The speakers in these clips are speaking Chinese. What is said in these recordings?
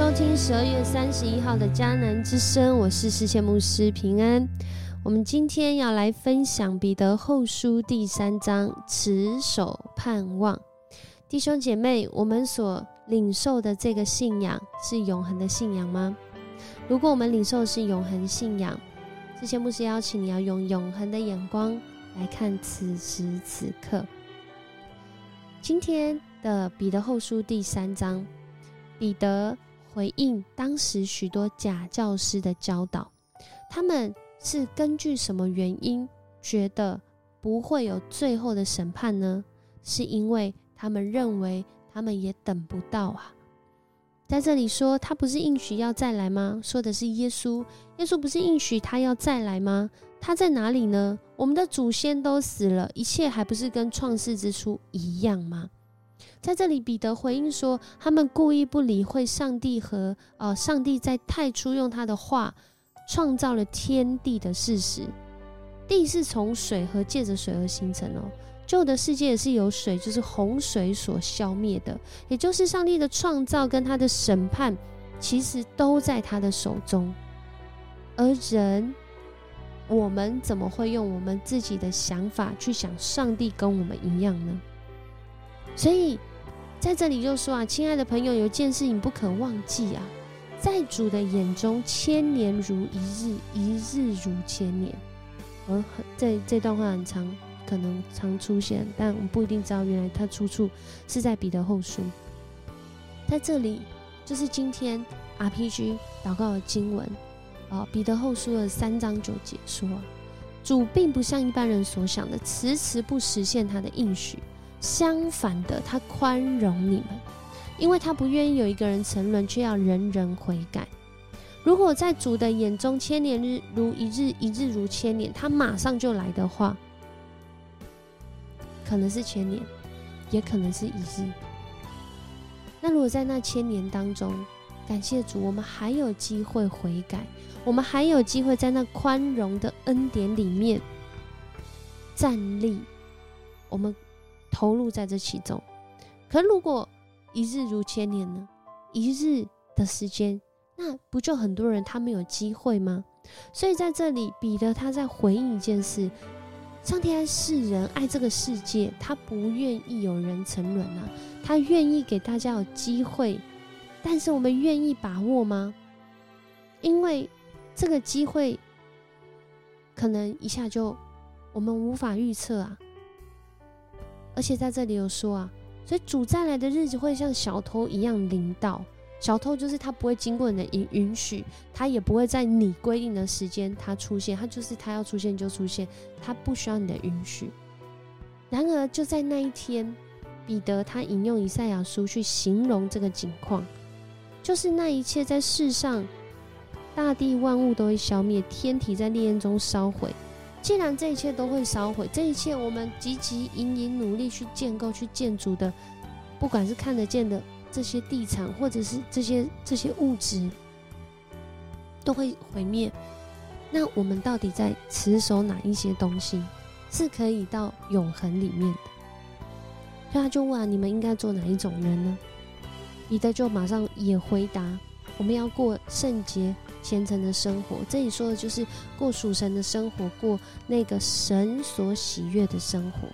收听十二月三十一号的迦南之声，我是世界牧师平安。我们今天要来分享彼得后书第三章，持守盼望。弟兄姐妹，我们所领受的这个信仰是永恒的信仰吗？如果我们领受的是永恒信仰，世界牧师邀请你要用永恒的眼光来看此时此刻。今天的彼得后书第三章，彼得。回应当时许多假教师的教导，他们是根据什么原因觉得不会有最后的审判呢？是因为他们认为他们也等不到啊。在这里说他不是应许要再来吗？说的是耶稣，耶稣不是应许他要再来吗？他在哪里呢？我们的祖先都死了，一切还不是跟创世之初一样吗？在这里，彼得回应说：“他们故意不理会上帝和呃，上帝在太初用他的话创造了天地的事实。地是从水和借着水而形成哦。旧的世界也是由水，就是洪水所消灭的。也就是上帝的创造跟他的审判，其实都在他的手中。而人，我们怎么会用我们自己的想法去想上帝跟我们一样呢？所以。”在这里就说啊，亲爱的朋友，有一件事你不可忘记啊，在主的眼中，千年如一日，一日如千年。而这这段话很长，可能常出现，但我们不一定知道，原来它出处是在彼得后书。在这里，就是今天 RPG 祷告的经文啊，彼得后书的三章九节说，主并不像一般人所想的，迟迟不实现他的应许。相反的，他宽容你们，因为他不愿意有一个人沉沦，却要人人悔改。如果在主的眼中，千年日如一日，一日如千年，他马上就来的话，可能是千年，也可能是一日。那如果在那千年当中，感谢主，我们还有机会悔改，我们还有机会在那宽容的恩典里面站立，我们。投入在这其中，可如果一日如千年呢？一日的时间，那不就很多人他们有机会吗？所以在这里，彼得他在回应一件事：上天爱世人，爱这个世界，他不愿意有人沉沦啊，他愿意给大家有机会，但是我们愿意把握吗？因为这个机会可能一下就我们无法预测啊。而且在这里有说啊，所以主再来的日子会像小偷一样临到。小偷就是他不会经过你的允允许，他也不会在你规定的时间他出现，他就是他要出现就出现，他不需要你的允许。然而就在那一天，彼得他引用以赛亚书去形容这个景况，就是那一切在世上，大地万物都会消灭，天体在烈焰中烧毁。既然这一切都会烧毁，这一切我们积极、营营、努力去建构、去建筑的，不管是看得见的这些地产，或者是这些这些物质，都会毁灭。那我们到底在持守哪一些东西，是可以到永恒里面的？所以他就问：你们应该做哪一种人呢？彼得就马上也回答：我们要过圣洁。虔诚的生活，这里说的就是过属神的生活，过那个神所喜悦的生活，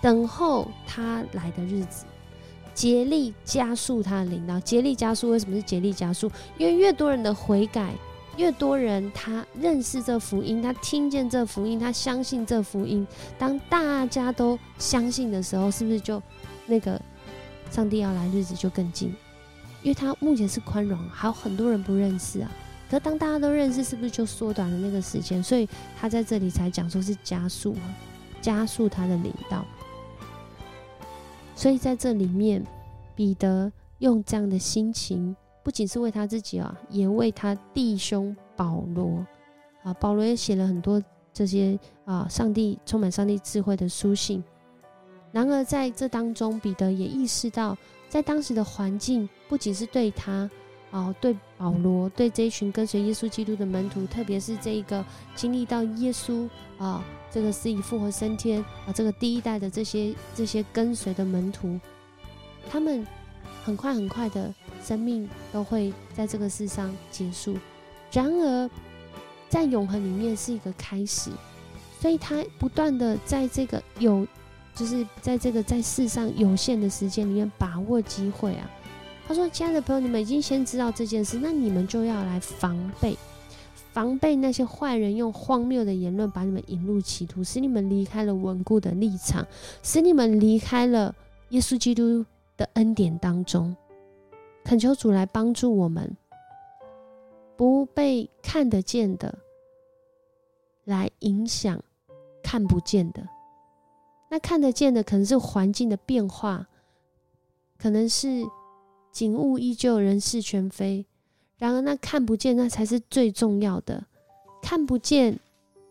等候他来的日子，竭力加速他的领导。竭力加速，为什么是竭力加速？因为越多人的悔改，越多人他认识这福音，他听见这福音，他相信这福音。当大家都相信的时候，是不是就那个上帝要来日子就更近？因为他目前是宽容，还有很多人不认识啊。可当大家都认识，是不是就缩短了那个时间？所以他在这里才讲说是加速，加速他的领导。所以在这里面，彼得用这样的心情，不仅是为他自己啊，也为他弟兄保罗啊。保罗也写了很多这些啊，上帝充满上帝智慧的书信。然而在这当中，彼得也意识到，在当时的环境，不仅是对他。哦，对保罗，对这一群跟随耶稣基督的门徒，特别是这一个经历到耶稣啊，这个是以复活升天啊，这个第一代的这些这些跟随的门徒，他们很快很快的生命都会在这个世上结束。然而，在永恒里面是一个开始，所以他不断的在这个有，就是在这个在世上有限的时间里面把握机会啊。他说：“亲爱的朋友，你们已经先知道这件事，那你们就要来防备，防备那些坏人用荒谬的言论把你们引入歧途，使你们离开了稳固的立场，使你们离开了耶稣基督的恩典当中。恳求主来帮助我们。”不被看得见的来影响看不见的，那看得见的可能是环境的变化，可能是景物依旧，人事全非。然而那看不见，那才是最重要的。看不见，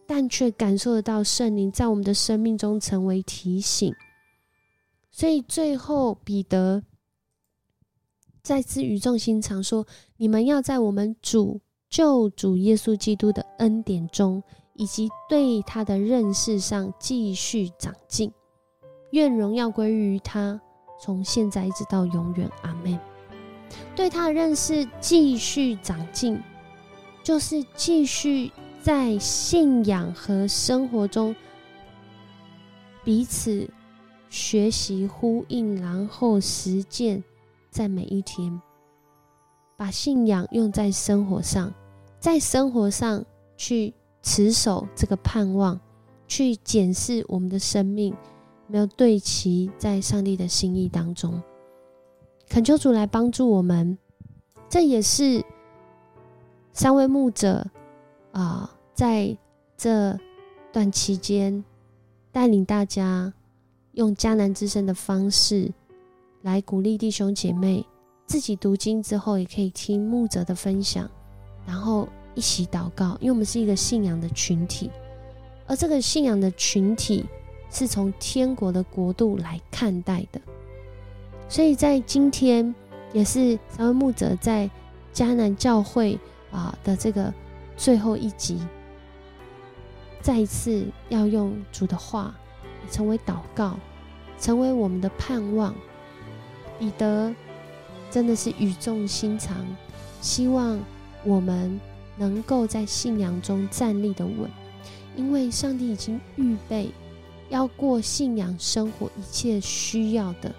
但却感受得到圣灵在我们的生命中成为提醒。所以最后彼得。再次语重心长说：“你们要在我们主救主耶稣基督的恩典中，以及对他的认识上继续长进。愿荣耀归于他，从现在一直到永远。阿门。对他的认识继续长进，就是继续在信仰和生活中彼此学习呼应，然后实践。”在每一天，把信仰用在生活上，在生活上去持守这个盼望，去检视我们的生命没有对齐在上帝的心意当中。恳求主来帮助我们，这也是三位牧者啊，在这段期间带领大家用迦南之声的方式。来鼓励弟兄姐妹自己读经之后，也可以听牧者的分享，然后一起祷告。因为我们是一个信仰的群体，而这个信仰的群体是从天国的国度来看待的。所以在今天，也是三位牧者在迦南教会啊的这个最后一集，再一次要用主的话成为祷告，成为我们的盼望。彼得真的是语重心长，希望我们能够在信仰中站立的稳，因为上帝已经预备要过信仰生活一切需要的。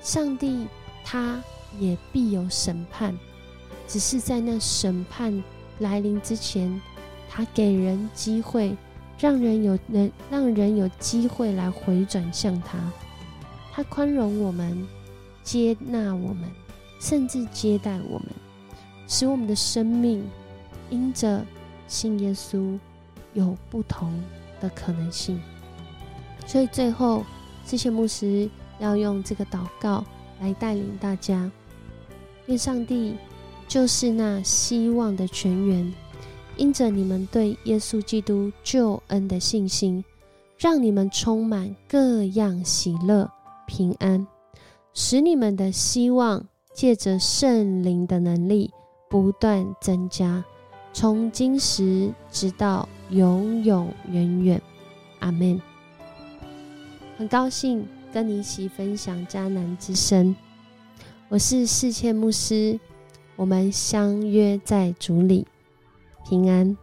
上帝他也必有审判，只是在那审判来临之前，他给人机会，让人有能让人有机会来回转向他，他宽容我们。接纳我们，甚至接待我们，使我们的生命因着信耶稣有不同的可能性。所以最后，这些牧师要用这个祷告来带领大家：愿上帝就是那希望的泉源，因着你们对耶稣基督救恩的信心，让你们充满各样喜乐、平安。使你们的希望借着圣灵的能力不断增加，从今时直到永永远远。阿门。很高兴跟你一起分享迦南之声，我是世界牧师，我们相约在主里，平安。